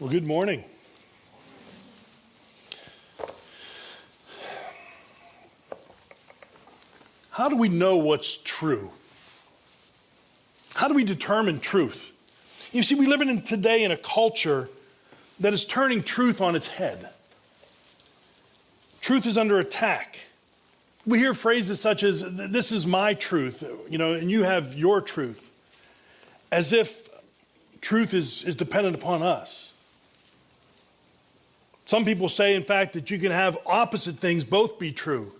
Well, good morning. How do we know what's true? How do we determine truth? You see, we live in today in a culture that is turning truth on its head. Truth is under attack. We hear phrases such as, This is my truth, you know, and you have your truth, as if truth is, is dependent upon us. Some people say, in fact, that you can have opposite things both be true.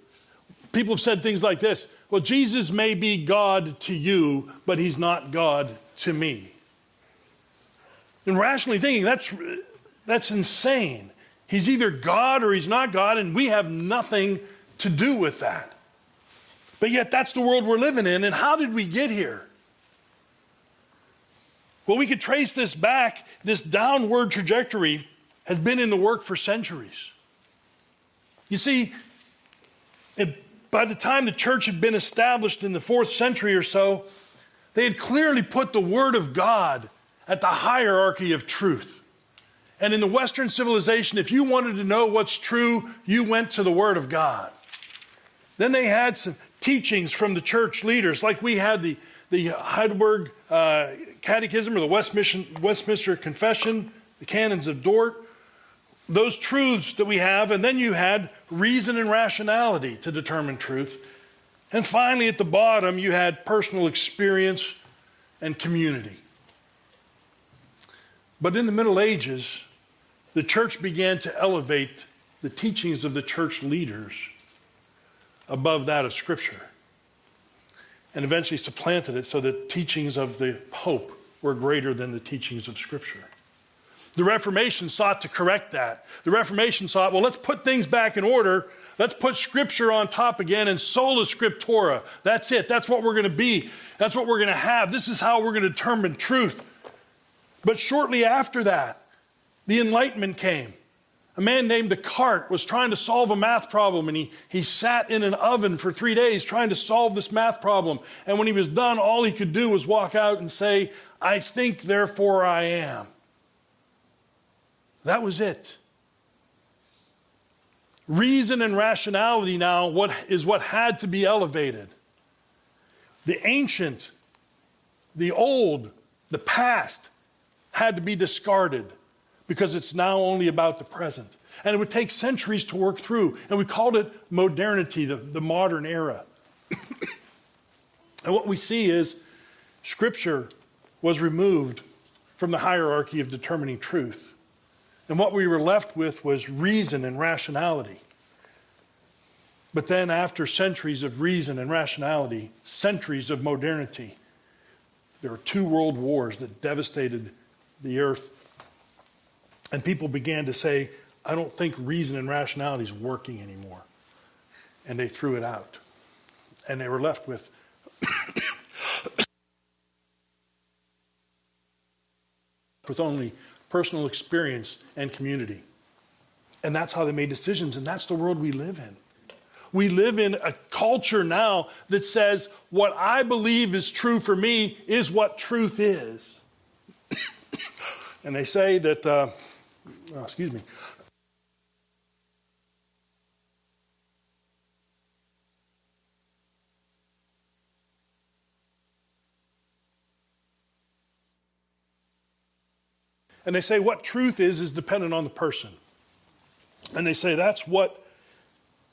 People have said things like this Well, Jesus may be God to you, but he's not God to me. And rationally thinking, that's, that's insane. He's either God or he's not God, and we have nothing to do with that. But yet, that's the world we're living in. And how did we get here? Well, we could trace this back. This downward trajectory has been in the work for centuries. You see, it, by the time the church had been established in the fourth century or so, they had clearly put the Word of God at the hierarchy of truth. And in the Western civilization, if you wanted to know what's true, you went to the Word of God. Then they had some teachings from the church leaders, like we had the, the Heidelberg uh, Catechism or the Westminster Confession, the Canons of Dort, those truths that we have, and then you had reason and rationality to determine truth. And finally, at the bottom, you had personal experience and community. But in the Middle Ages, the church began to elevate the teachings of the church leaders above that of Scripture and eventually supplanted it so that teachings of the Pope were greater than the teachings of Scripture. The Reformation sought to correct that. The Reformation sought, well, let's put things back in order. Let's put Scripture on top again and sola scriptura. That's it. That's what we're going to be. That's what we're going to have. This is how we're going to determine truth. But shortly after that, the Enlightenment came. A man named Descartes was trying to solve a math problem, and he, he sat in an oven for three days trying to solve this math problem. And when he was done, all he could do was walk out and say, I think, therefore I am. That was it. Reason and rationality now what, is what had to be elevated. The ancient, the old, the past had to be discarded because it's now only about the present. And it would take centuries to work through. And we called it modernity, the, the modern era. and what we see is Scripture was removed from the hierarchy of determining truth. And what we were left with was reason and rationality. But then, after centuries of reason and rationality, centuries of modernity, there were two world wars that devastated the earth and people began to say, I don't think reason and rationality is working anymore. And they threw it out. And they were left with with only personal experience and community. And that's how they made decisions, and that's the world we live in. We live in a culture now that says what I believe is true for me is what truth is. and they say that uh, oh, excuse me. And they say what truth is is dependent on the person. And they say that's what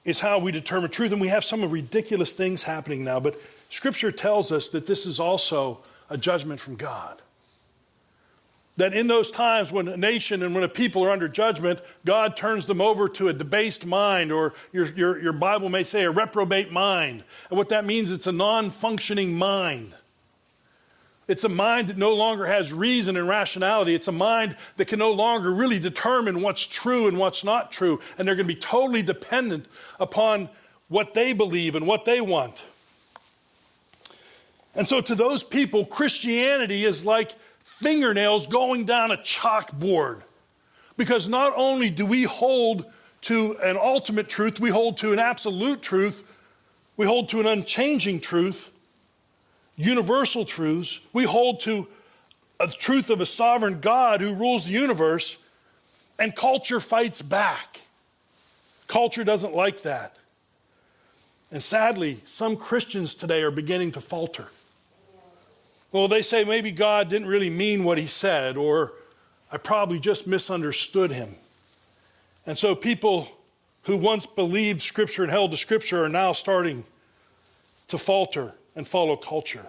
is how we determine truth. And we have some ridiculous things happening now, but Scripture tells us that this is also a judgment from God. That in those times when a nation and when a people are under judgment, God turns them over to a debased mind, or your, your, your Bible may say a reprobate mind. And what that means, it's a non functioning mind. It's a mind that no longer has reason and rationality. It's a mind that can no longer really determine what's true and what's not true. And they're going to be totally dependent upon what they believe and what they want. And so, to those people, Christianity is like fingernails going down a chalkboard. Because not only do we hold to an ultimate truth, we hold to an absolute truth, we hold to an unchanging truth, universal truths, we hold to a truth of a sovereign God who rules the universe, And culture fights back. Culture doesn't like that. And sadly, some Christians today are beginning to falter. Well, they say maybe God didn't really mean what he said, or I probably just misunderstood him. And so people who once believed Scripture and held to Scripture are now starting to falter and follow culture.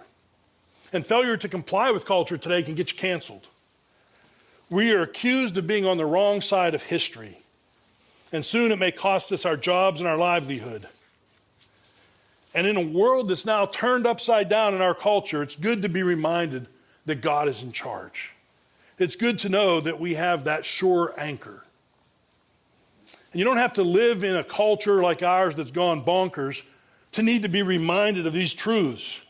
And failure to comply with culture today can get you canceled. We are accused of being on the wrong side of history. And soon it may cost us our jobs and our livelihood. And in a world that's now turned upside down in our culture, it's good to be reminded that God is in charge. It's good to know that we have that sure anchor. And you don't have to live in a culture like ours that's gone bonkers to need to be reminded of these truths.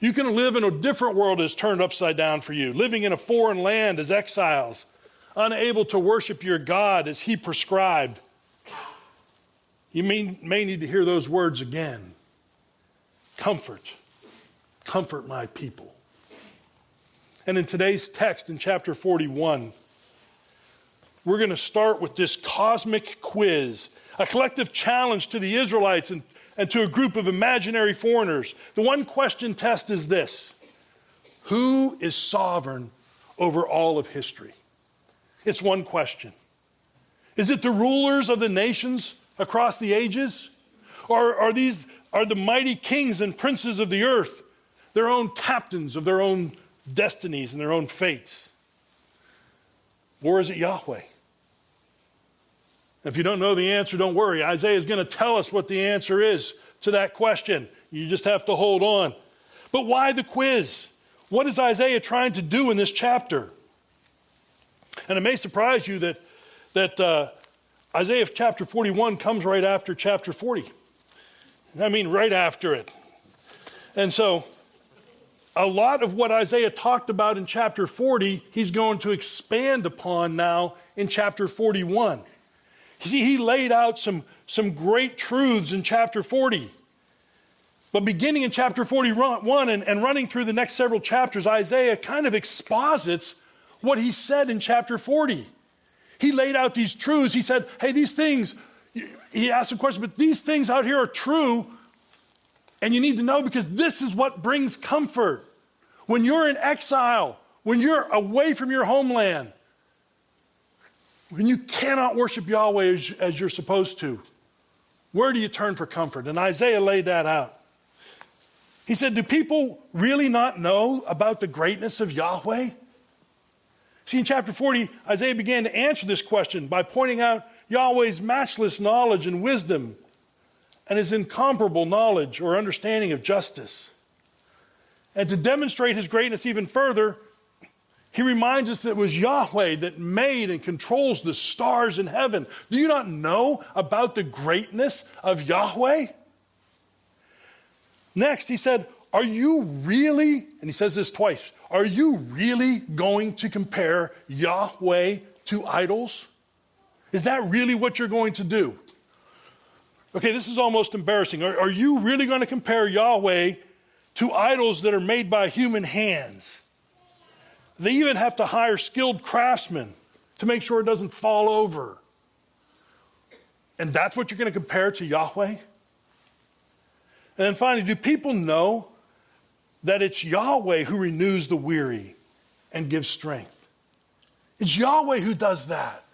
You can live in a different world that's turned upside down for you, living in a foreign land as exiles, unable to worship your God as He prescribed. You may, may need to hear those words again. Comfort, comfort my people. And in today's text in chapter 41, we're going to start with this cosmic quiz, a collective challenge to the Israelites and, and to a group of imaginary foreigners. The one question test is this Who is sovereign over all of history? It's one question. Is it the rulers of the nations across the ages? Or are these are the mighty kings and princes of the earth, their own captains of their own destinies and their own fates? Or is it Yahweh? If you don't know the answer, don't worry. Isaiah is going to tell us what the answer is to that question. You just have to hold on. But why the quiz? What is Isaiah trying to do in this chapter? And it may surprise you that, that uh, Isaiah chapter 41 comes right after chapter 40. I mean, right after it. And so, a lot of what Isaiah talked about in chapter 40, he's going to expand upon now in chapter 41. You see, he laid out some, some great truths in chapter 40. But beginning in chapter 41 and, and running through the next several chapters, Isaiah kind of exposits what he said in chapter 40. He laid out these truths. He said, Hey, these things, he asked a question, but these things out here are true, and you need to know because this is what brings comfort. When you're in exile, when you're away from your homeland, when you cannot worship Yahweh as, as you're supposed to, where do you turn for comfort? And Isaiah laid that out. He said, Do people really not know about the greatness of Yahweh? See, in chapter 40, Isaiah began to answer this question by pointing out Yahweh's matchless knowledge and wisdom and his incomparable knowledge or understanding of justice. And to demonstrate his greatness even further, he reminds us that it was Yahweh that made and controls the stars in heaven. Do you not know about the greatness of Yahweh? Next, he said, Are you really, and he says this twice, are you really going to compare Yahweh to idols? Is that really what you're going to do? Okay, this is almost embarrassing. Are, are you really going to compare Yahweh to idols that are made by human hands? They even have to hire skilled craftsmen to make sure it doesn't fall over. And that's what you're going to compare to Yahweh? And then finally, do people know that it's Yahweh who renews the weary and gives strength? It's Yahweh who does that.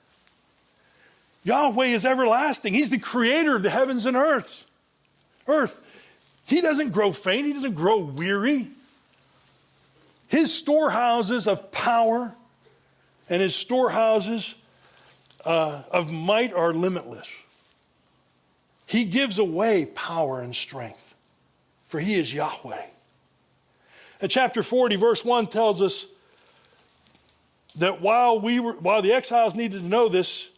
Yahweh is everlasting. He's the creator of the heavens and earth. Earth. He doesn't grow faint, he doesn't grow weary. His storehouses of power and his storehouses uh, of might are limitless. He gives away power and strength, for he is Yahweh. And chapter 40, verse 1 tells us that while, we were, while the exiles needed to know this,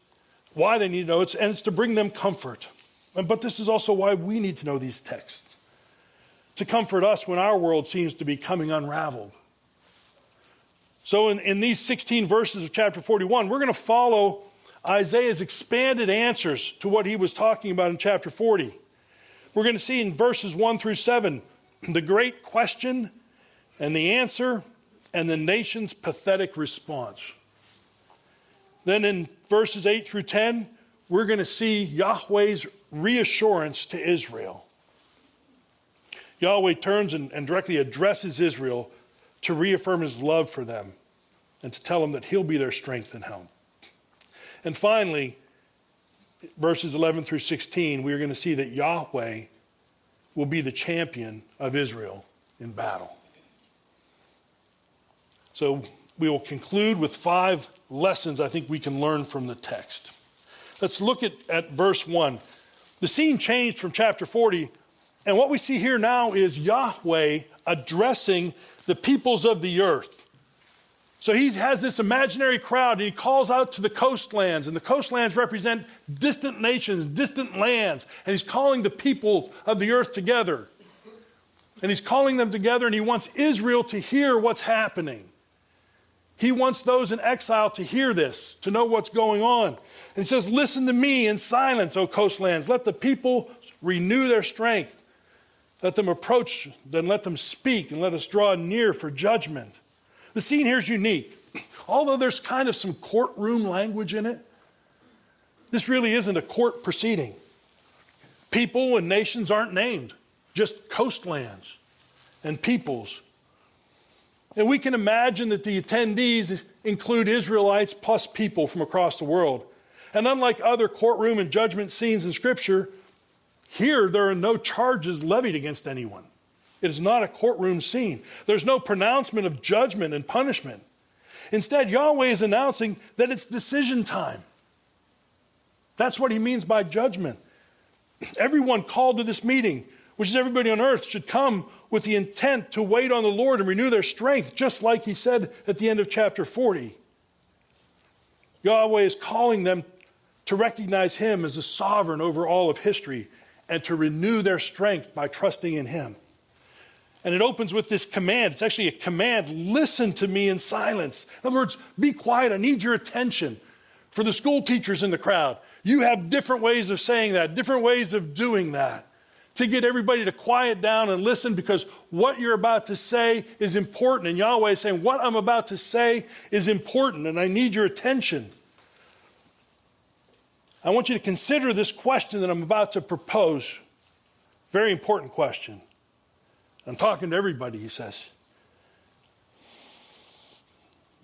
why they need to know it, and it's to bring them comfort. But this is also why we need to know these texts to comfort us when our world seems to be coming unraveled. So, in, in these 16 verses of chapter 41, we're going to follow Isaiah's expanded answers to what he was talking about in chapter 40. We're going to see in verses 1 through 7 the great question and the answer and the nation's pathetic response. Then in verses 8 through 10, we're going to see Yahweh's reassurance to Israel. Yahweh turns and, and, directly addresses Israel to reaffirm his love for them and to tell them that he'll be their strength and help. And finally, verses 11 through 16, we are going to see that Yahweh will be the champion of Israel in battle. So we will conclude with five lessons I think we can learn from the text. Let's look at, at verse 1. The scene changed from chapter 40, and what we see here now is Yahweh addressing the peoples of the earth. So he has this imaginary crowd and he calls out to the coastlands, and the coastlands represent distant nations, distant lands, and he's calling the people of the earth together. And he's calling them together, and he wants Israel to hear what's happening. He wants those in exile to hear this, to know what's going on. And he says, Listen to me in silence, O coastlands. Let the people renew their strength. Let them approach, then let them speak, and let us draw near for judgment. The scene here is unique. Although there's kind of some courtroom language in it, this really isn't a court proceeding. People and nations aren't named, just coastlands and peoples. And we can imagine that the attendees include Israelites plus people from across the world. And unlike other courtroom and judgment scenes in Scripture, here there are no charges levied against anyone. It is not a courtroom scene. There's no pronouncement of judgment and punishment. Instead, Yahweh is announcing that it's decision time. That's what he means by judgment. Everyone called to this meeting, which is everybody on earth, should come with the intent to wait on the Lord and renew their strength, just like he said at the end of chapter 40. Yahweh is calling them to recognize him as the sovereign over all of history and to renew their strength by trusting in him. And it opens with this command. It's actually a command listen to me in silence. In other words, be quiet. I need your attention. For the school teachers in the crowd, you have different ways of saying that, different ways of doing that to get everybody to quiet down and listen because what you're about to say is important. And Yahweh is saying, What I'm about to say is important, and I need your attention. I want you to consider this question that I'm about to propose. Very important question. I'm talking to everybody, he says.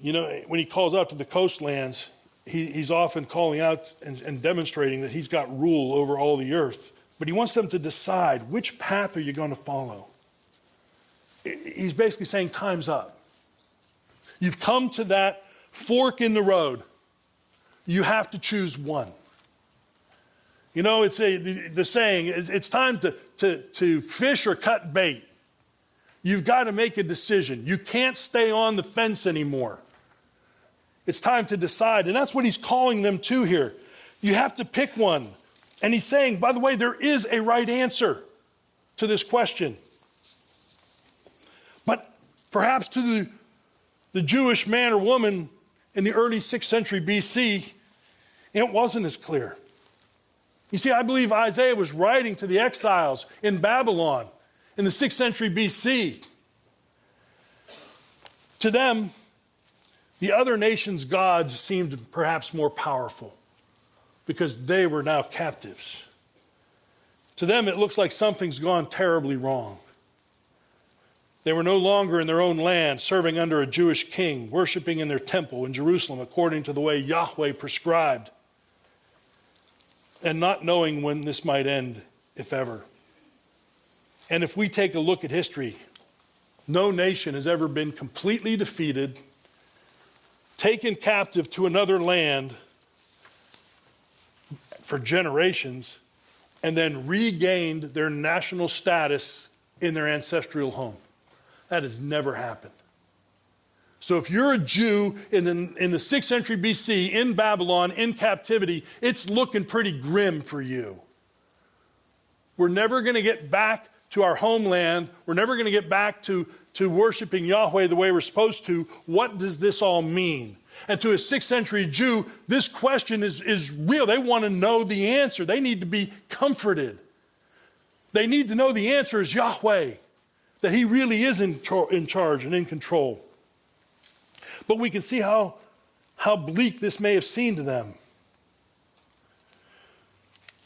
You know, when he calls out to the coastlands, he, he's often calling out and, and demonstrating that he's got rule over all the earth. But he wants them to decide which path are you going to follow. He's basically saying, time's up. You've come to that fork in the road. You have to choose one. You know, it's a, the, the saying, it's time to, to, to fish or cut bait. You've got to make a decision. You can't stay on the fence anymore. It's time to decide. And that's what he's calling them to here. You have to pick one. And he's saying, by the way, there is a right answer to this question. But perhaps to the, the Jewish man or woman in the early 6th century BC, it wasn't as clear. You see, I believe Isaiah was writing to the exiles in Babylon in the 6th century BC. To them, the other nations' gods seemed perhaps more powerful because they were now captives. To them, it looks like something's gone terribly wrong. They were no longer in their own land, serving under a Jewish king, worshiping in their temple in Jerusalem according to the way Yahweh prescribed, and not knowing when this might end, if ever. And if we take a look at history, no nation has ever been completely defeated, taken captive to another land for generations, and then regained their national status in their ancestral home. That has never happened. So if you're a Jew in the, in the 6th century BC in Babylon in captivity, it's looking pretty grim for you. We're never going to get back to our homeland. We're never going to get back to, to worshiping Yahweh the way we're supposed to. What does this all mean? And to a sixth century Jew, this question is, is real. They want to know the answer, they need to be comforted. They need to know the answer is Yahweh, that He really is in, char- in charge and in control. But we can see how, how bleak this may have seemed to them.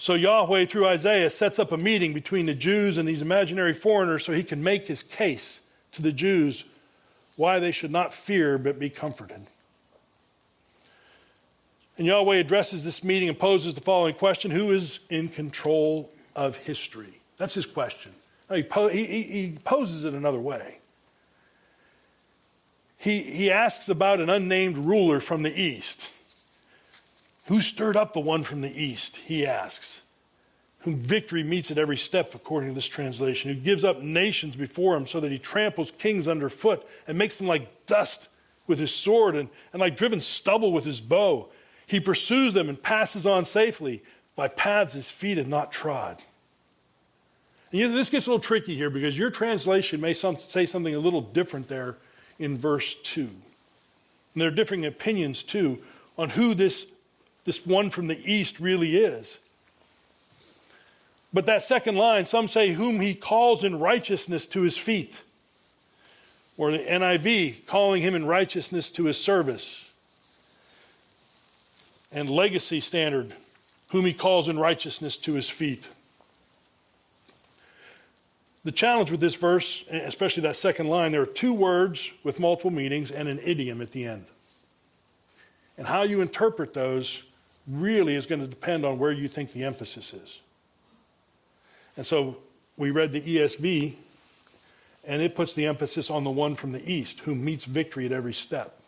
So Yahweh, through Isaiah, sets up a meeting between the Jews and these imaginary foreigners so he can make his case to the Jews why they should not fear but be comforted. And Yahweh addresses this meeting and poses the following question Who is in control of history? That's his question. He, he, he poses it another way. He, he asks about an unnamed ruler from the east. Who stirred up the one from the east? He asks. Whom victory meets at every step, according to this translation. Who gives up nations before him so that he tramples kings underfoot and makes them like dust with his sword and, and like driven stubble with his bow. He pursues them and passes on safely by paths his feet have not trod. And this gets a little tricky here because your translation may some, say something a little different there in verse 2. And there are differing opinions, too, on who this, this one from the east really is. But that second line, some say, whom he calls in righteousness to his feet. Or the NIV, calling him in righteousness to his service. And legacy standard, whom he calls in righteousness to his feet. The challenge with this verse, especially that second line, there are two words with multiple meanings and an idiom at the end. And how you interpret those really is going to depend on where you think the emphasis is. And so we read the ESV, and it puts the emphasis on the one from the east who meets victory at every step.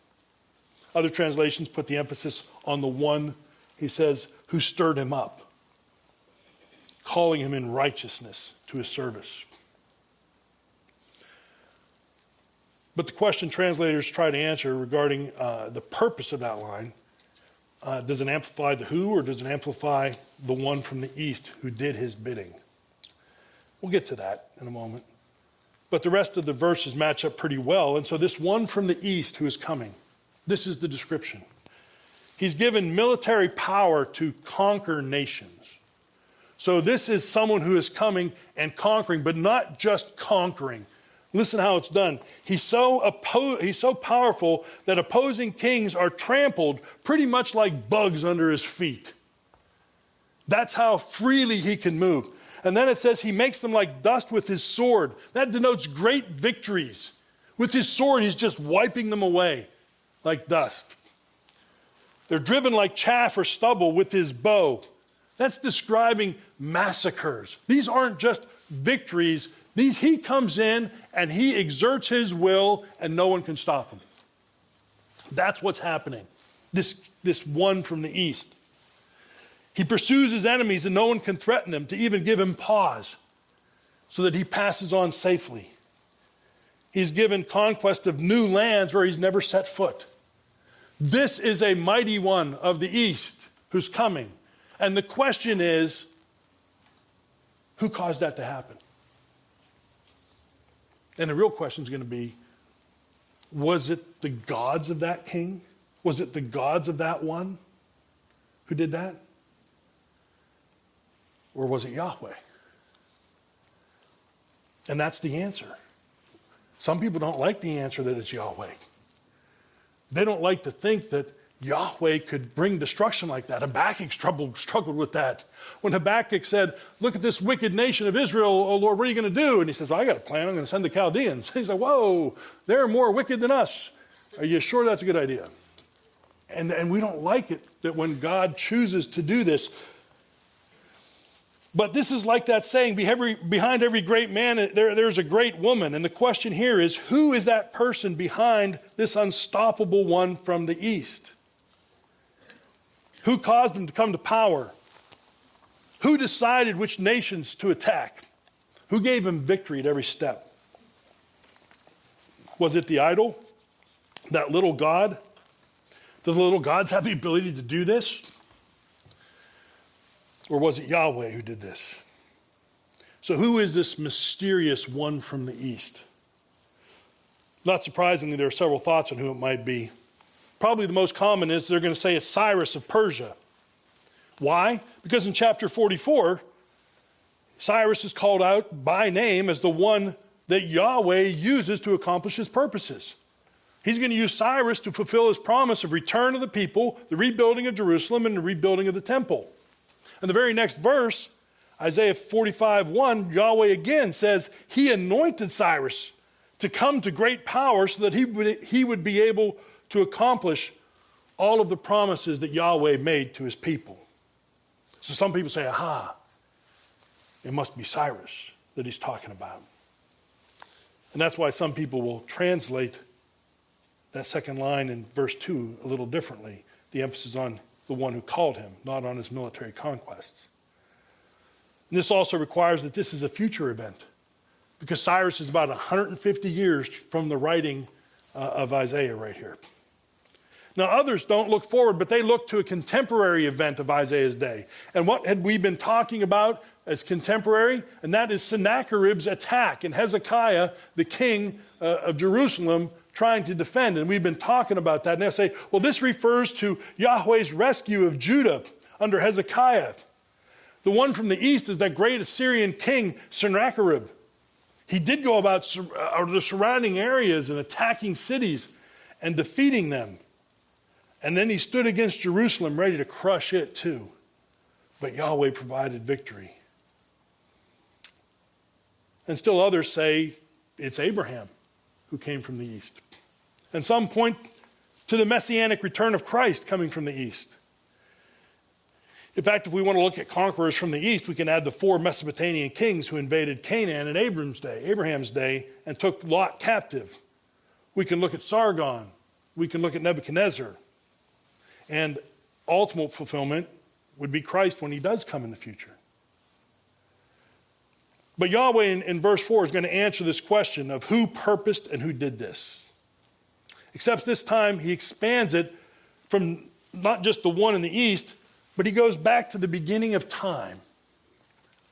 Other translations put the emphasis on the one, he says, who stirred him up, calling him in righteousness to his service. But the question translators try to answer regarding uh, the purpose of that line uh, does it amplify the who or does it amplify the one from the east who did his bidding? We'll get to that in a moment. But the rest of the verses match up pretty well. And so, this one from the east who is coming, this is the description. He's given military power to conquer nations. So, this is someone who is coming and conquering, but not just conquering, Listen how it's done. He's so, oppo- he's so powerful that opposing kings are trampled pretty much like bugs under his feet. That's how freely he can move. And then it says he makes them like dust with his sword. That denotes great victories. With his sword, he's just wiping them away like dust. They're driven like chaff or stubble with his bow. That's describing massacres. These aren't just victories, these, he comes in and he exerts his will, and no one can stop him. That's what's happening. This, this one from the east. He pursues his enemies, and no one can threaten them to even give him pause so that he passes on safely. He's given conquest of new lands where he's never set foot. This is a mighty one of the east who's coming. And the question is who caused that to happen? And the real question is going to be was it the gods of that king? Was it the gods of that one who did that? Or was it Yahweh? And that's the answer. Some people don't like the answer that it's Yahweh. They don't like to think that Yahweh could bring destruction like that. Habakkuk struggled, struggled with that. When Habakkuk said, Look at this wicked nation of Israel, oh Lord, what are you going to do? And he says, well, I got a plan. I'm going to send the Chaldeans. He's like, Whoa, they're more wicked than us. Are you sure that's a good idea? And, and we don't like it that when God chooses to do this. But this is like that saying behind every great man, there, there's a great woman. And the question here is who is that person behind this unstoppable one from the east? Who caused them to come to power? Who decided which nations to attack? Who gave him victory at every step? Was it the idol? That little God? Do the little gods have the ability to do this? Or was it Yahweh who did this? So, who is this mysterious one from the east? Not surprisingly, there are several thoughts on who it might be. Probably the most common is they're going to say it's Cyrus of Persia. Why? Because in chapter 44, Cyrus is called out by name as the one that Yahweh uses to accomplish his purposes. He's going to use Cyrus to fulfill his promise of return of the people, the rebuilding of Jerusalem, and the rebuilding of the temple. And the very next verse, Isaiah 45 1, Yahweh again says, He anointed Cyrus to come to great power so that he would, he would be able to accomplish all of the promises that Yahweh made to his people. So some people say, aha, it must be Cyrus that he's talking about. And that's why some people will translate that second line in verse 2 a little differently. The emphasis on the one who called him, not on his military conquests. And this also requires that this is a future event because Cyrus is about 150 years from the writing uh, of Isaiah right here. Now, others don't look forward, but they look to a contemporary event of Isaiah's day. And what had we been talking about as contemporary? And that is Sennacherib's attack and Hezekiah, the king uh, of Jerusalem, trying to defend. And we've been talking about that. And they say, well, this refers to Yahweh's rescue of Judah under Hezekiah. The one from the east is that great Assyrian king, Sennacherib. He did go about uh, the surrounding areas and attacking cities and defeating them. And then he stood against Jerusalem, ready to crush it too. But Yahweh provided victory. And still others say it's Abraham who came from the east. And some point to the messianic return of Christ coming from the east. In fact, if we want to look at conquerors from the east, we can add the four Mesopotamian kings who invaded Canaan in Abram's day, Abraham's day, and took Lot captive. We can look at Sargon. We can look at Nebuchadnezzar. And ultimate fulfillment would be Christ when he does come in the future. But Yahweh in, in verse 4 is going to answer this question of who purposed and who did this. Except this time he expands it from not just the one in the east, but he goes back to the beginning of time,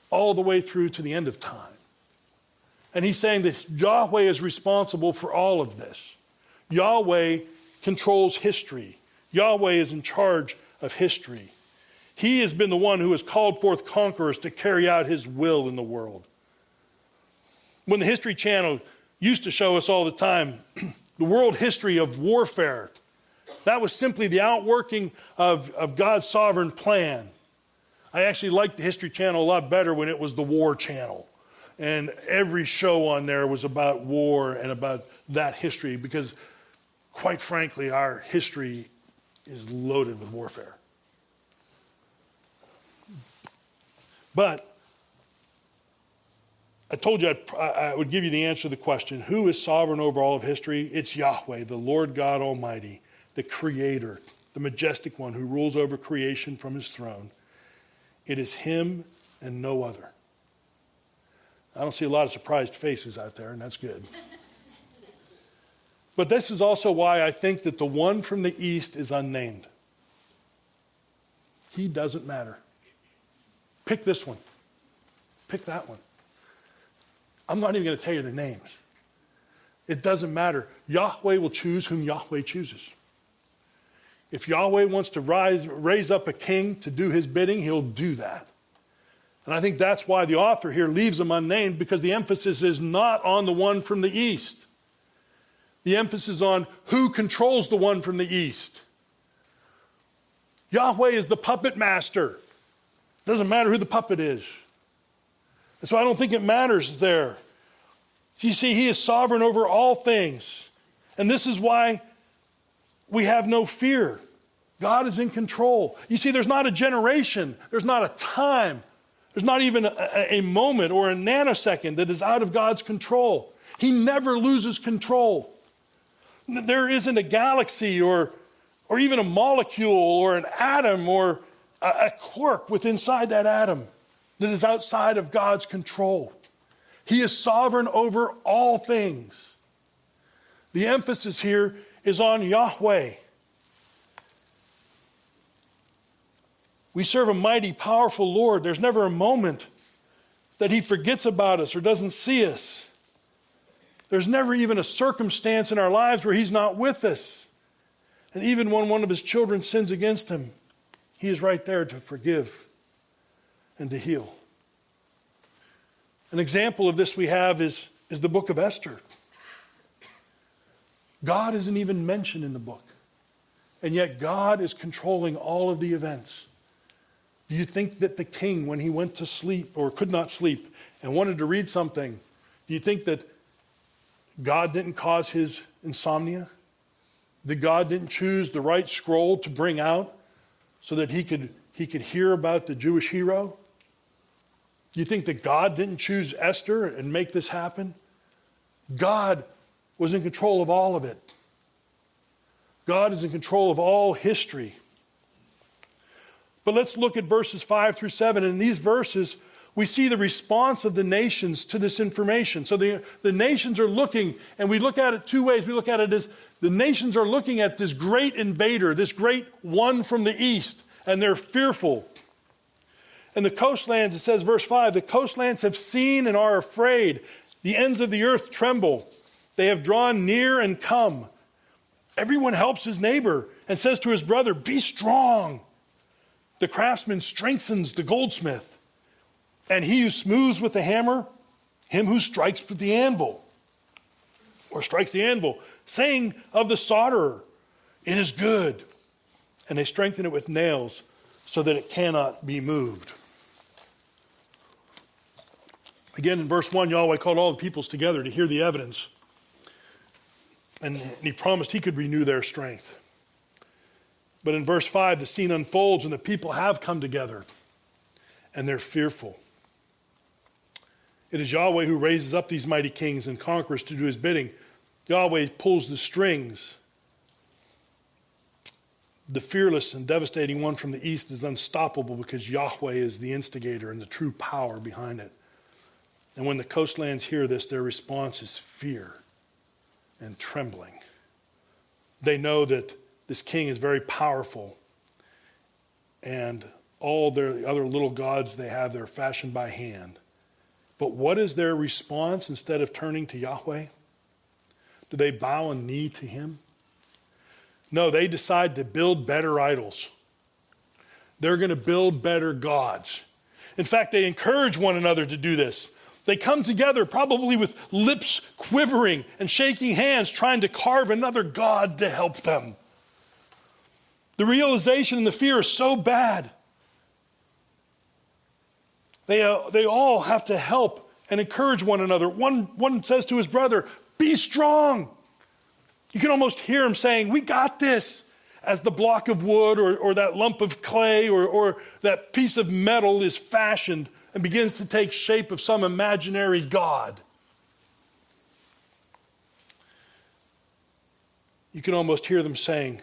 all the way through to the end of time. And he's saying that Yahweh is responsible for all of this. Yahweh controls history, Yahweh is in charge of history. He has been the one who has called forth conquerors to carry out his will in the world. When the History Channel used to show us all the time the world history of warfare, that was simply the outworking of, of God's sovereign plan. I actually liked the History Channel a lot better when it was the War Channel. And every show on there was about war and about that history because, quite frankly, our history is loaded with warfare. But I told you I'd, I would give you the answer to the question who is sovereign over all of history? It's Yahweh, the Lord God Almighty the Creator, the majestic one who rules over creation from his throne. It is him and no other. I don't see a lot of surprised faces out there, and that's good. But this is also why I think that the one from the east is unnamed. He doesn't matter. Pick this one. Pick that one. I'm not even going to tell you their names. It doesn't matter. Yahweh will choose whom Yahweh chooses. If Yahweh wants to rise, raise up a king to do his bidding, he'll do that. And I think that's why the author here leaves them unnamed because the emphasis is not on the one from the east. The emphasis on who controls the one from the east. Yahweh is the puppet master. It doesn't matter who the puppet is. And so I don't think it matters there. You see, he is sovereign over all things. And this is why we have no fear. God is in control. You see, there's not a generation, there's not a time, there's not even a, a, moment or a nanosecond that is out of God's control. He never loses control. There isn't a galaxy or, or even a molecule or an atom or a, a quark within inside that atom that is outside of God's control. He is sovereign over all things. The emphasis here is on Yahweh. We serve a mighty, powerful Lord. There's never a moment that He forgets about us or doesn't see us. There's never even a circumstance in our lives where He's not with us. And even when one of His children sins against Him, He is right there to forgive and to heal. An example of this we have is, is the book of Esther. God isn't even mentioned in the book. And yet, God is controlling all of the events. Do you think that the king, when he went to sleep or could not sleep and wanted to read something, do you think that God didn't cause his insomnia? That God didn't choose the right scroll to bring out so that he could, he could hear about the Jewish hero? You think that God didn't choose Esther and make this happen? God was in control of all of it. God is in control of all history. But let's look at verses 5 through 7. In these verses, we see the response of the nations to this information. So the, the nations are looking, and we look at it two ways. We look at it as the nations are looking at this great invader, this great one from the east, and they're fearful. And the coastlands, it says, verse 5 the coastlands have seen and are afraid. The ends of the earth tremble. They have drawn near and come. Everyone helps his neighbor and says to his brother, Be strong. The craftsman strengthens the goldsmith, and he who smooths with the hammer, him who strikes with the anvil, or strikes the anvil, saying of the solderer, It is good. And they strengthen it with nails so that it cannot be moved. Again, in verse 1, Yahweh called all the peoples together to hear the evidence. And he promised he could renew their strength. But in verse 5, the scene unfolds and the people have come together and they're fearful. It is Yahweh who raises up these mighty kings and conquerors to do his bidding. Yahweh pulls the strings. The fearless and devastating one from the east is unstoppable because Yahweh is the instigator and the true power behind it. And when the coastlands hear this, their response is fear and trembling. They know that this king is very powerful, and all their other little gods they have, they're fashioned by hand. But what is their response instead of turning to Yahweh? Do they bow a knee to him? No, they decide to build better idols. They're going to build better gods. In fact, they encourage one another to do this. They come together, probably with lips quivering and shaking hands, trying to carve another God to help them. The realization and the fear are so bad. They, uh, they all have to help and encourage one another. One, one says to his brother, Be strong. You can almost hear him saying, We got this. As the block of wood or, or that lump of clay or, or that piece of metal is fashioned and begins to take shape of some imaginary God. You can almost hear them saying,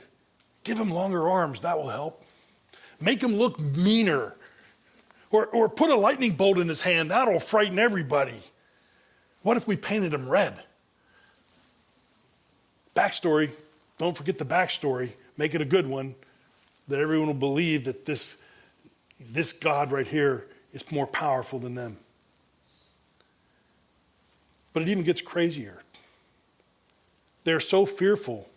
Give him longer arms, that will help. Make him look meaner. Or, or put a lightning bolt in his hand, that'll frighten everybody. What if we painted him red? Backstory, don't forget the backstory, make it a good one, that everyone will believe that this, this God right here is more powerful than them. But it even gets crazier. They're so fearful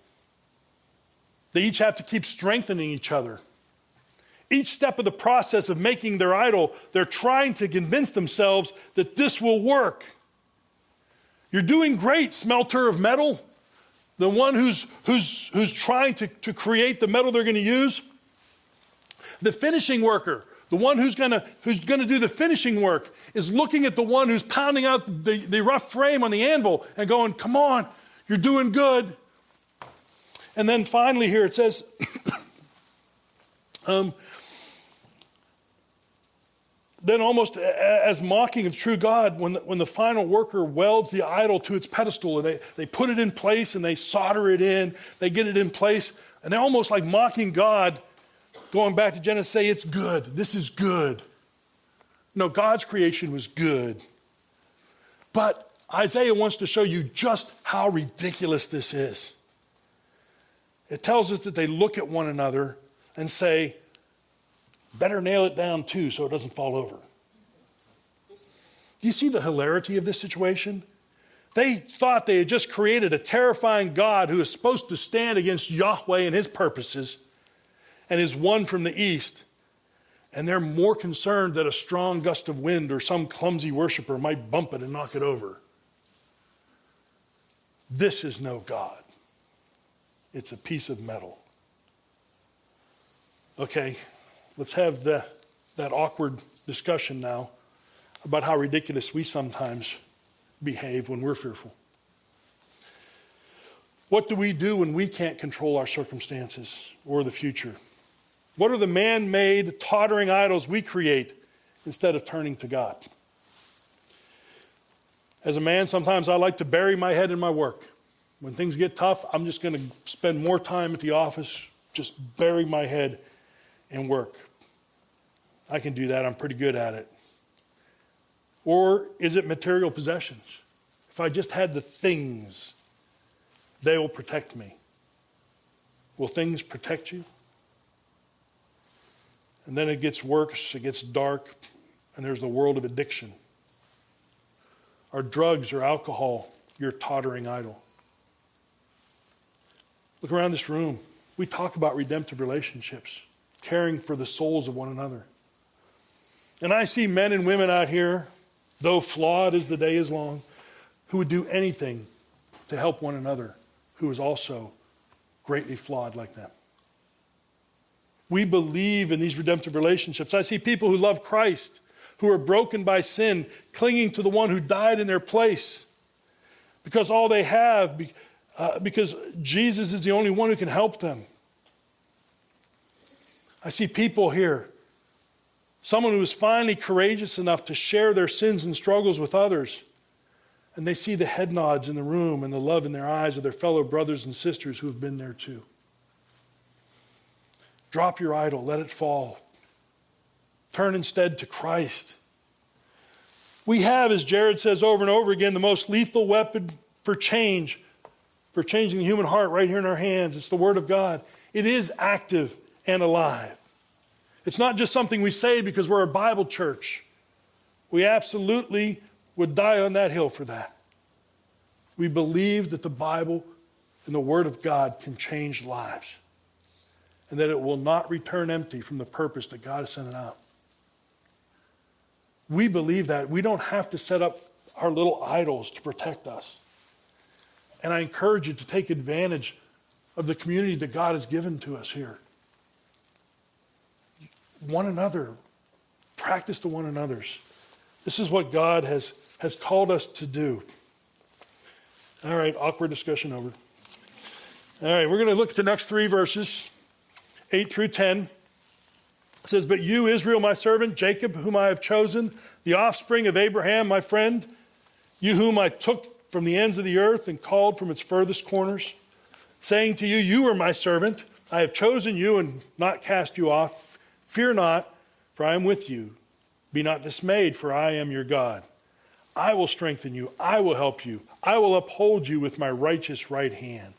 they each have to keep strengthening each other. Each step of the process of making their idol, they're trying to convince themselves that this will work. You're doing great, smelter of metal. The one who's, who's, who's trying to, to create the metal they're going to use. The finishing worker, the one who's going who's to do the finishing work, is looking at the one who's pounding out the, the rough frame on the anvil and going, Come on, you're doing good. And then finally, here it says, um, then almost as mocking of true God, when the, when the final worker welds the idol to its pedestal and they, they put it in place and they solder it in, they get it in place, and they're almost like mocking God, going back to Genesis, say, It's good. This is good. No, God's creation was good. But Isaiah wants to show you just how ridiculous this is. It tells us that they look at one another and say, better nail it down too so it doesn't fall over. Do you see the hilarity of this situation? They thought they had just created a terrifying God who is supposed to stand against Yahweh and his purposes and is one from the east. And they're more concerned that a strong gust of wind or some clumsy worshiper might bump it and knock it over. This is no God. It's a piece of metal. Okay, let's have the that awkward discussion now about how ridiculous we sometimes behave when we're fearful. What do we do when we can't control our circumstances or the future? What are the man made, tottering idols we create instead of turning to God? As a man, sometimes I like to bury my head in my work. When things get tough, I'm just going to spend more time at the office, just bury my head in work. I can do that, I'm pretty good at it. Or is it material possessions? If I just had the things, they will protect me. Will things protect you? And then it gets worse, it gets dark, and there's the world of addiction. Are drugs or alcohol your tottering idol? Look around this room. We talk about redemptive relationships, caring for the souls of one another. And I see men and women out here, though flawed as the day is long, who would do anything to help one another who is also greatly flawed like them. We believe in these redemptive relationships. I see people who love Christ, who are broken by sin, clinging to the one who died in their place because all they have, uh, because Jesus is the only one who can help them. I see people here, someone who is finally courageous enough to share their sins and struggles with others. And they see the head nods in the room and the love in their eyes of their fellow brothers and sisters who have been there too. Drop your idol, let it fall. Turn instead to Christ. We have, as Jared says over and over again, the most lethal weapon for change, for changing the human heart right here in our hands. It's the Word of God. It is active and alive. It's not just something we say because we're a Bible church. We absolutely would die on that hill for that. We believe that the Bible and the Word of God can change lives and that it will not return empty from the purpose that God has sent it out. We believe that. We don't have to set up our little idols to protect us. And I encourage you to take advantage of the community that God has given to us here. One another, practice to one another's. This is what God has, has called us to do. All right, awkward discussion over. All right, we're going to look at the next three verses. 8 through 10. It says, But you, Israel, my servant, Jacob, whom I have chosen, the offspring of Abraham, my friend, you whom I took from the ends of the earth and called from its furthest corners, saying to you, You are my servant. I have chosen you and not cast you off. Fear not, for I am with you. Be not dismayed, for I am your God. I will strengthen you. I will help you. I will uphold you with my righteous right hand.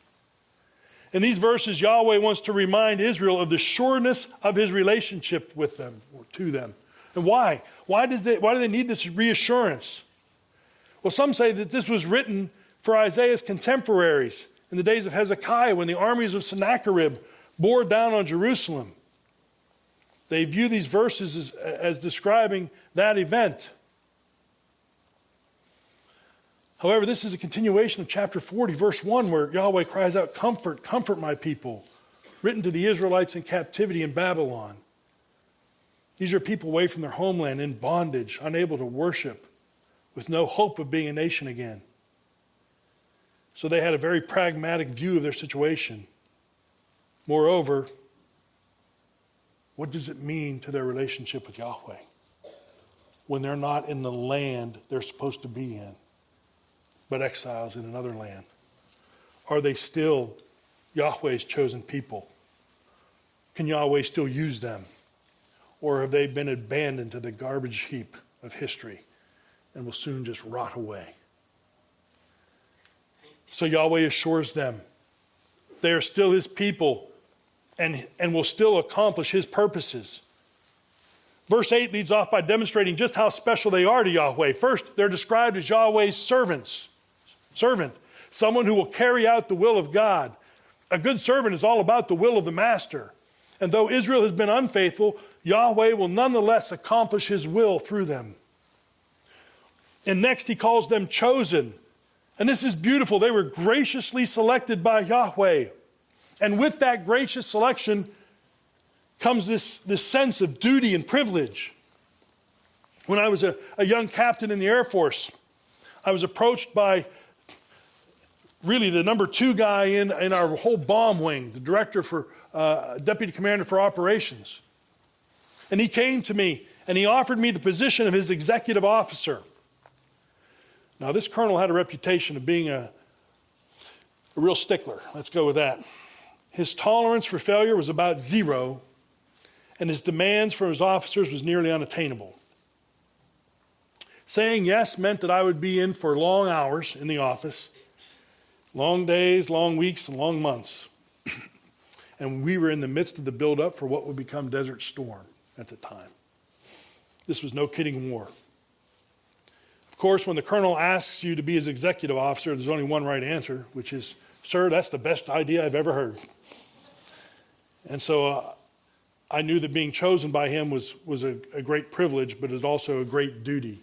In these verses, Yahweh wants to remind Israel of the sureness of his relationship with them or to them. And why? Why, does they, why do they need this reassurance? Well, some say that this was written for Isaiah's contemporaries in the days of Hezekiah when the armies of Sennacherib bore down on Jerusalem. They view these verses as, as describing that event. However, this is a continuation of chapter 40, verse 1, where Yahweh cries out, Comfort, comfort my people, written to the Israelites in captivity in Babylon. These are people away from their homeland, in bondage, unable to worship, with no hope of being a nation again. So they had a very pragmatic view of their situation. Moreover, what does it mean to their relationship with Yahweh when they're not in the land they're supposed to be in? but exiles in another land? Are they still Yahweh's chosen people? Can Yahweh still use them? Or have they been abandoned to the garbage heap of history and will soon just rot away? So Yahweh assures them they are still his people and, and will still accomplish his purposes. Verse 8 leads off by demonstrating just how special they are to Yahweh. First, they're described as Yahweh's servants servant, someone who will carry out the will of God. A good servant is all about the will of the master. And though Israel has been unfaithful, Yahweh will nonetheless accomplish his will through them. And next, he calls them chosen. And this is beautiful. They were graciously selected by Yahweh. And with that gracious selection comes this, this sense of duty and privilege. When I was a, a young captain in the Air Force, I was approached by really the number two guy in, in our whole bomb wing, the director for, uh, deputy commander for operations. And he came to me and he offered me the position of his executive officer. Now, this colonel had a reputation of being a, a real stickler. Let's go with that. His tolerance for failure was about zero, and his demands from his officers was nearly unattainable. Saying yes meant that I would be in for long hours in the office, long days, long weeks, and long months. and we were in the midst of the buildup for what would become Desert Storm at the time. This was no kidding war. Of course, when the colonel asks you to be his executive officer, there's only one right answer, which is, Sir, that's the best idea I've ever heard. And so uh, I knew that being chosen by him was, was a, a great privilege, but it was also a great duty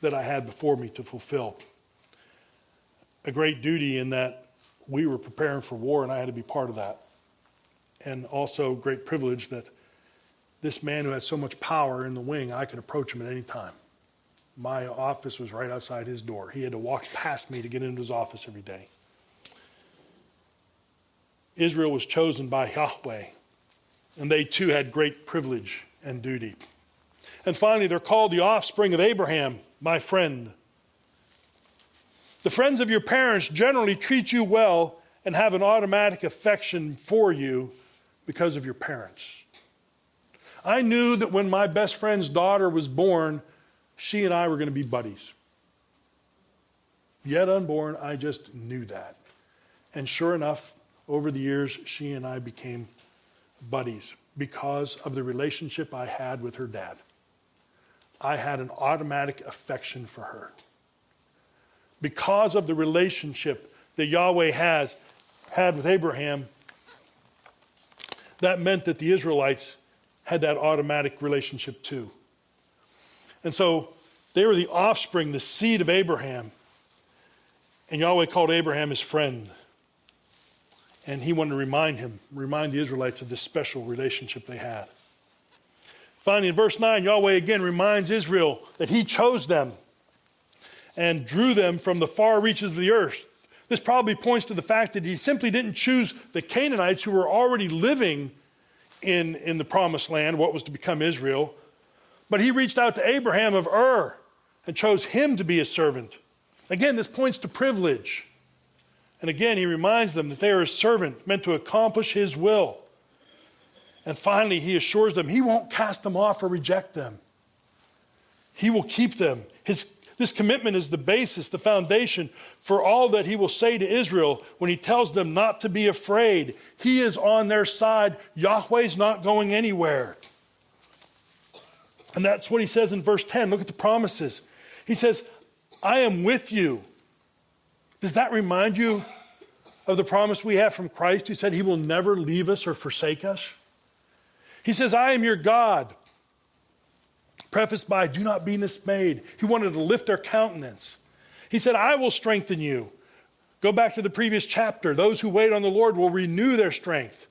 that I had before me to fulfill. A great duty in that we were preparing for war and I had to be part of that. And also great privilege that this man who had so much power in the wing, I could approach him at any time. My office was right outside his door. He had to walk past me to get into his office every day. Israel was chosen by Yahweh, and they too had great privilege and duty. And finally, they're called the offspring of Abraham, my friend. The friends of your parents generally treat you well and have an automatic affection for you because of your parents. I knew that when my best friend's daughter was born, she and I were going to be buddies. Yet unborn, I just knew that. And sure enough, over the years, she and I became buddies because of the relationship I had with her dad. I had an automatic affection for her. Because of the relationship that Yahweh has had with Abraham, that meant that the Israelites had that automatic relationship too. And so they were the offspring, the seed of Abraham. And Yahweh called Abraham his friend. And he wanted to remind him, remind the Israelites of this special relationship they had. Finally, in verse 9, Yahweh again reminds Israel that he chose them and drew them from the far reaches of the earth. This probably points to the fact that he simply didn't choose the Canaanites who were already living in, in the promised land, what was to become Israel, but he reached out to Abraham of Ur and chose him to be his servant. Again, this points to privilege. And again, he reminds them that they are his servant, meant to accomplish his will. And finally, he assures them he won't cast them off or reject them. He will keep them. His, this commitment is the basis, the foundation for all that he will say to Israel when he tells them not to be afraid. He is on their side. Yahweh's not going anywhere. And that's what he says in verse 10. Look at the promises. He says, I am with you does that remind you of the promise we have from Christ who said he will never leave us or forsake us? He says, I am your God. Prefaced by, do not be dismayed. He wanted to lift their countenance. He said, I will strengthen you. Go back to the previous chapter. Those who wait on the Lord will renew their strength,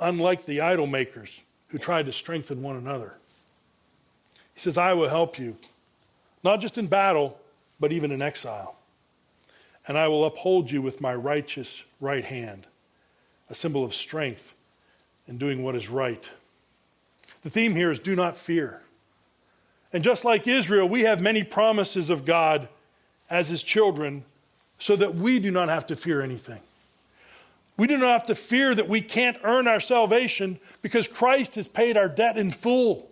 unlike the idol makers who tried to strengthen one another. He says, I will help you, not just in battle, but even in exile and I will uphold you with my righteous right hand, a symbol of strength in doing what is right. The theme here is do not fear. And just like Israel, we have many promises of God as his children so that we do not have to fear anything. We do not have to fear that we can't earn our salvation because Christ has paid our debt in full.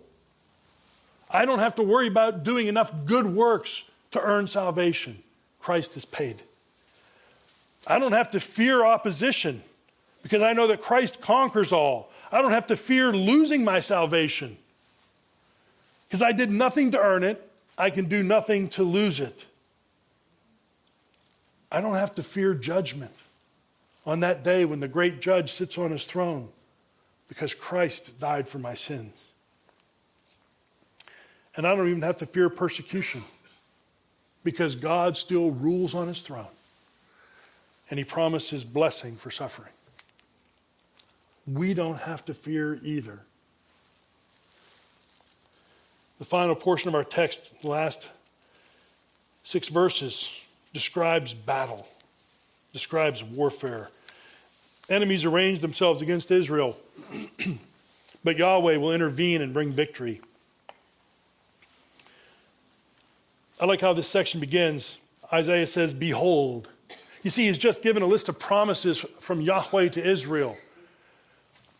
I don't have to worry about doing enough good works to earn salvation. Christ has paid. I don't have to fear opposition because I know that Christ conquers all. I don't have to fear losing my salvation because I did nothing to earn it. I can do nothing to lose it. I don't have to fear judgment on that day when the great judge sits on his throne because Christ died for my sins. And I don't even have to fear persecution because God still rules on his throne and he promised his blessing for suffering. we don't have to fear either. The final portion of our text, the last six verses, describes battle, describes warfare. Enemies arrange themselves against Israel, but Yahweh will intervene and bring victory. I like how this section begins. Isaiah says, Behold. You see, he's just given a list of promises from Yahweh to Israel.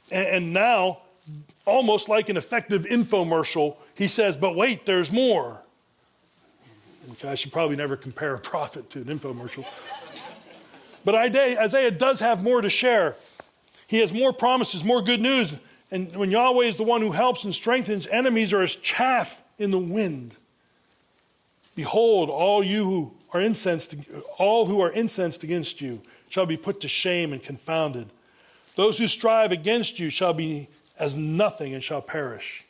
And, and now, almost like an effective infomercial, he says, But wait, there's more. Okay, I should probably never compare a prophet to an infomercial. But Isaiah does have more to share. He has more promises, more good news. And when Yahweh is the one who helps and strengthens, enemies are as chaff in the wind. Behold, all you who are incensed, all who are incensed against you shall be put to shame and confounded. Those who strive against you shall be as nothing and shall perish.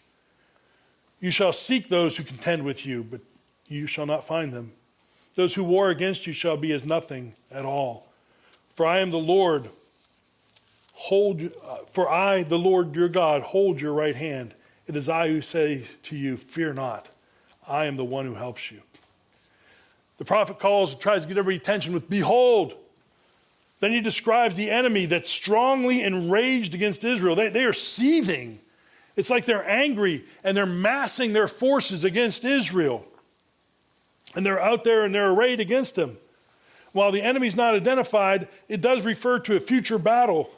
You shall seek those who contend with you, but you shall not find them. Those who war against you shall be as nothing at all. For I am the Lord. Hold, for I, the Lord your God, hold your right hand. It is I who say to you, Fear not. I am the one who helps you. The prophet calls, and tries to get everybody's attention with, Behold. Then he describes the enemy that's strongly enraged against Israel. They, they are seething. It's like they're angry and they're massing their forces against Israel. And they're out there and they're arrayed against them. While the enemy's not identified, it does refer to a future battle.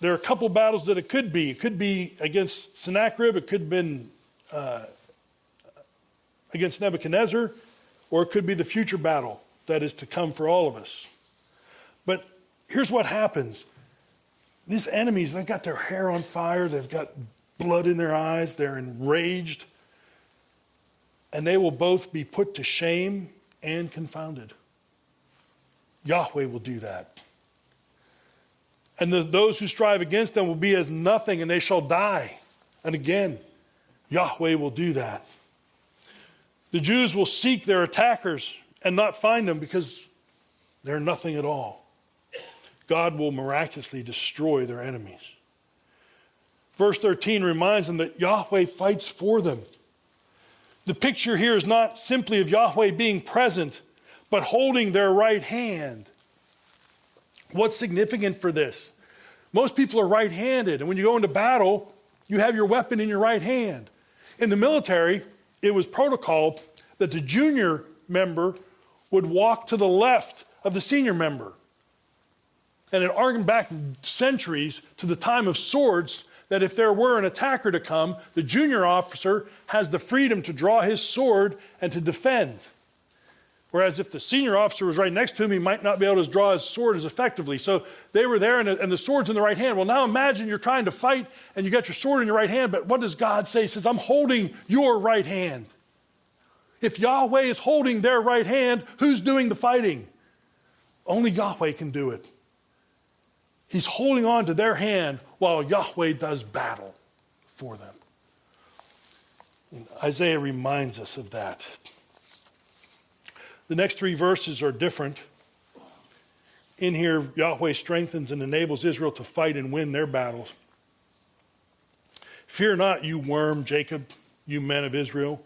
There are a couple battles that it could be. It could be against Sennacherib, it could have been uh, against Nebuchadnezzar, or it could be the future battle that is to come for all of us. But here's what happens these enemies, they've got their hair on fire, they've got blood in their eyes, they're enraged, and they will both be put to shame and confounded. Yahweh will do that. And the, those who strive against them will be as nothing, and they shall die. And again, Yahweh will do that. The Jews will seek their attackers and not find them because they're nothing at all. God will miraculously destroy their enemies. Verse 13 reminds them that Yahweh fights for them. The picture here is not simply of Yahweh being present, but holding their right hand. What's significant for this? Most people are right handed, and when you go into battle, you have your weapon in your right hand. In the military, it was protocol that the junior member would walk to the left of the senior member. And it argued back centuries to the time of swords that if there were an attacker to come, the junior officer has the freedom to draw his sword and to defend. Whereas if the senior officer was right next to him, he might not be able to draw his sword as effectively. So they were there, and, and the sword's in the right hand. Well, now imagine you're trying to fight and you got your sword in your right hand, but what does God say? He says, I'm holding your right hand. If Yahweh is holding their right hand, who's doing the fighting? Only Yahweh can do it. He's holding on to their hand while Yahweh does battle for them. And Isaiah reminds us of that. The next three verses are different. In here, Yahweh strengthens and enables Israel to fight and win their battles. Fear not, you worm, Jacob, you men of Israel.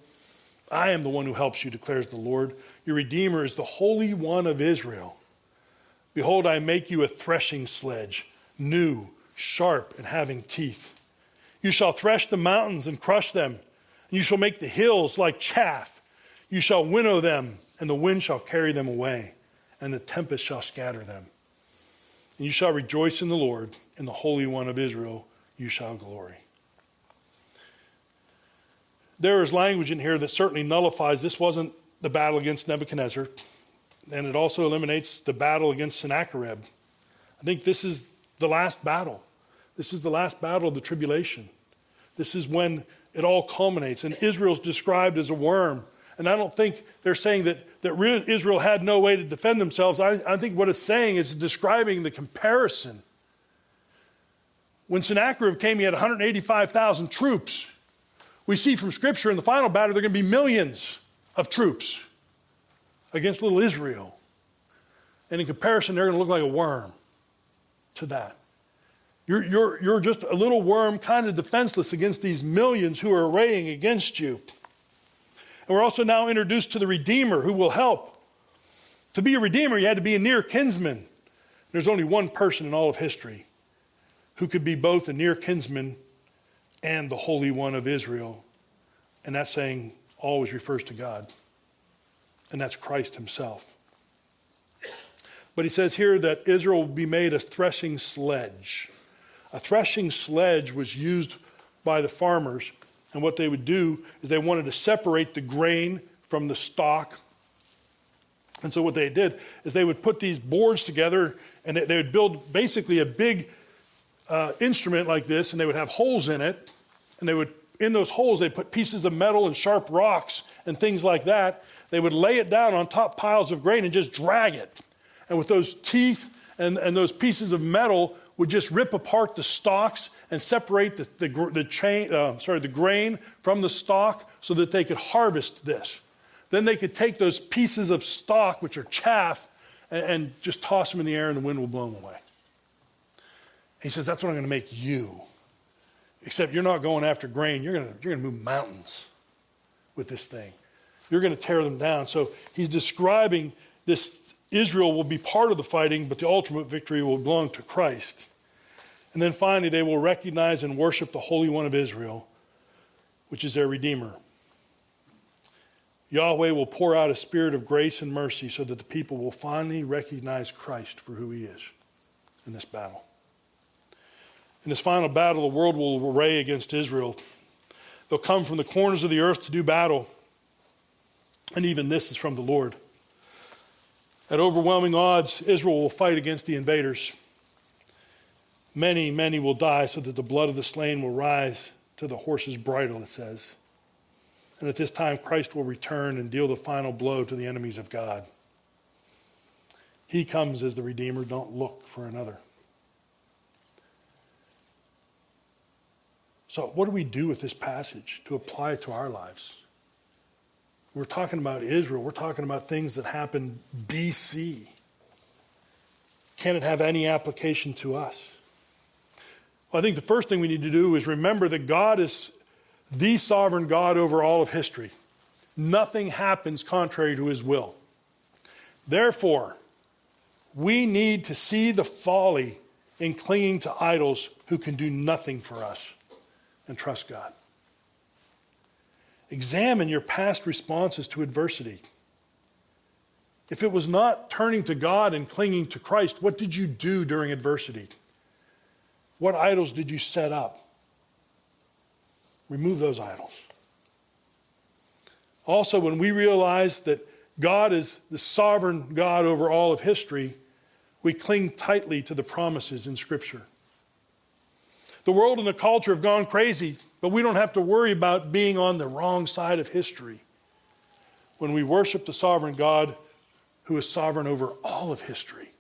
I am the one who helps you, declares the Lord. Your Redeemer is the Holy One of Israel. Behold, I make you a threshing sledge, new, sharp, and having teeth. You shall thresh the mountains and crush them, and you shall make the hills like chaff. You shall winnow them, and the wind shall carry them away, and the tempest shall scatter them. And you shall rejoice in the Lord, in the Holy One of Israel you shall glory. There is language in here that certainly nullifies this wasn't the battle against Nebuchadnezzar and it also eliminates the battle against Sennacherib. I think this is the last battle. This is the last battle of the tribulation. This is when it all culminates. And Israel's described as a worm. And I don't think they're saying that, that Israel had no way to defend themselves. I, I think what it's saying is describing the comparison. When Sennacherib came, he had 185,000 troops. We see from Scripture in the final battle, there are going to be millions of troops against little Israel. And in comparison, they're going to look like a worm. to that. You're, you're, you're just a little worm, kind of defenseless against these millions who are arraying against you. And we're also now introduced to the Redeemer who will help. To be a Redeemer, you had to be a near kinsman. There's only one person in all of history who could be both a near kinsman and the Holy One of Israel. And that saying always refers to God, and that's Christ Himself. But he says here that Israel will be made a threshing sledge. A threshing sledge was used by the farmers, and what they would do is they wanted to separate the grain from the stalk. And so what they did is they would put these boards together and they would build basically a big uh, instrument like this, and they would have holes in it, and they would in those holes they put pieces of metal and sharp rocks and things like that. They would lay it down on top piles of grain and just drag it. And with those teeth and, and those pieces of metal would just rip apart the stalks and separate the, the, the chain, uh, sorry, the grain from the stalk so that they could harvest this. Then they could take those pieces of stalk, which are chaff, and, and just toss them in the air and the wind will blow them away. He says, That's what I'm going to make you. Except you're not going after grain, you're going to, you're going to move mountains with this thing. You're going to tear them down. So he's describing this Israel will be part of the fighting, but the ultimate victory will belong to Christ. And then finally, they will recognize and worship the Holy One of Israel, which is their Redeemer. Yahweh will pour out a spirit of grace and mercy so that the people will finally recognize Christ for who he is in this battle. In this final battle, the world will array against Israel. They'll come from the corners of the earth to do battle. And even this is from the Lord. At overwhelming odds, Israel will fight against the invaders. Many, many will die so that the blood of the slain will rise to the horse's bridle, it says. And at this time, Christ will return and deal the final blow to the enemies of God. He comes as the Redeemer. Don't look for another. So, what do we do with this passage to apply it to our lives? We're talking about Israel. We're talking about things that happened BC. Can it have any application to us? Well, I think the first thing we need to do is remember that God is the sovereign God over all of history. Nothing happens contrary to his will. Therefore, we need to see the folly in clinging to idols who can do nothing for us and trust God. Examine your past responses to adversity. If it was not turning to God and clinging to Christ, what did you do during adversity? What idols did you set up? Remove those idols. Also, when we realize that God is the sovereign God over all of history, we cling tightly to the promises in Scripture. The world and the culture have gone crazy, but we don't have to worry about being on the wrong side of history when we worship the sovereign God who is sovereign over all of history.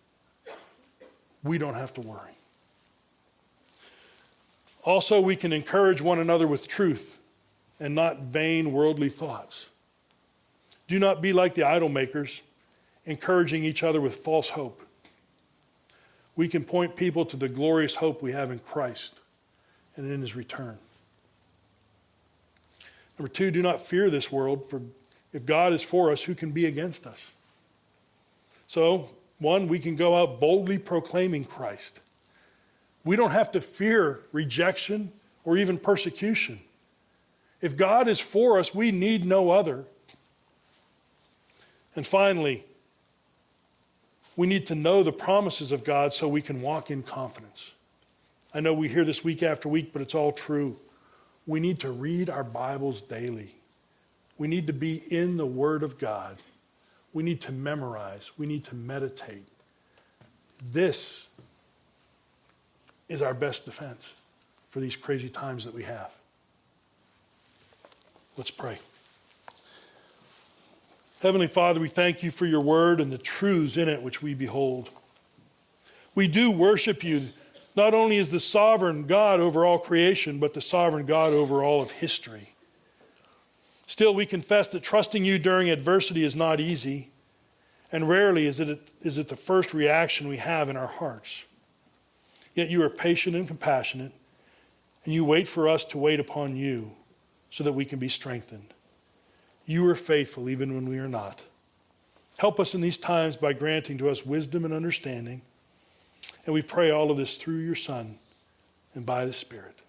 We don't have to worry. Also, we can encourage one another with truth and not vain worldly thoughts. Do not be like the idol makers, encouraging each other with false hope. We can point people to the glorious hope we have in Christ and in his return. Number two, do not fear this world, for if God is for us, who can be against us? So, one, we can go out boldly proclaiming Christ. We don't have to fear rejection or even persecution. If God is for us, we need no other. And finally, we need to know the promises of God so we can walk in confidence. I know we hear this week after week, but it's all true. We need to read our Bibles daily. We need to be in the Word of God. We need to memorize. We need to meditate. This is our best defense for these crazy times that we have. Let's pray. Heavenly Father, we thank you for your word and the truths in it which we behold. We do worship you not only as the sovereign God over all creation, but the sovereign God over all of history. Still, we confess that trusting you during adversity is not easy, and rarely is it, is it the first reaction we have in our hearts. Yet you are patient and compassionate, and you wait for us to wait upon you so that we can be strengthened. You are faithful even when we are not. Help us in these times by granting to us wisdom and understanding. And we pray all of this through your Son and by the Spirit.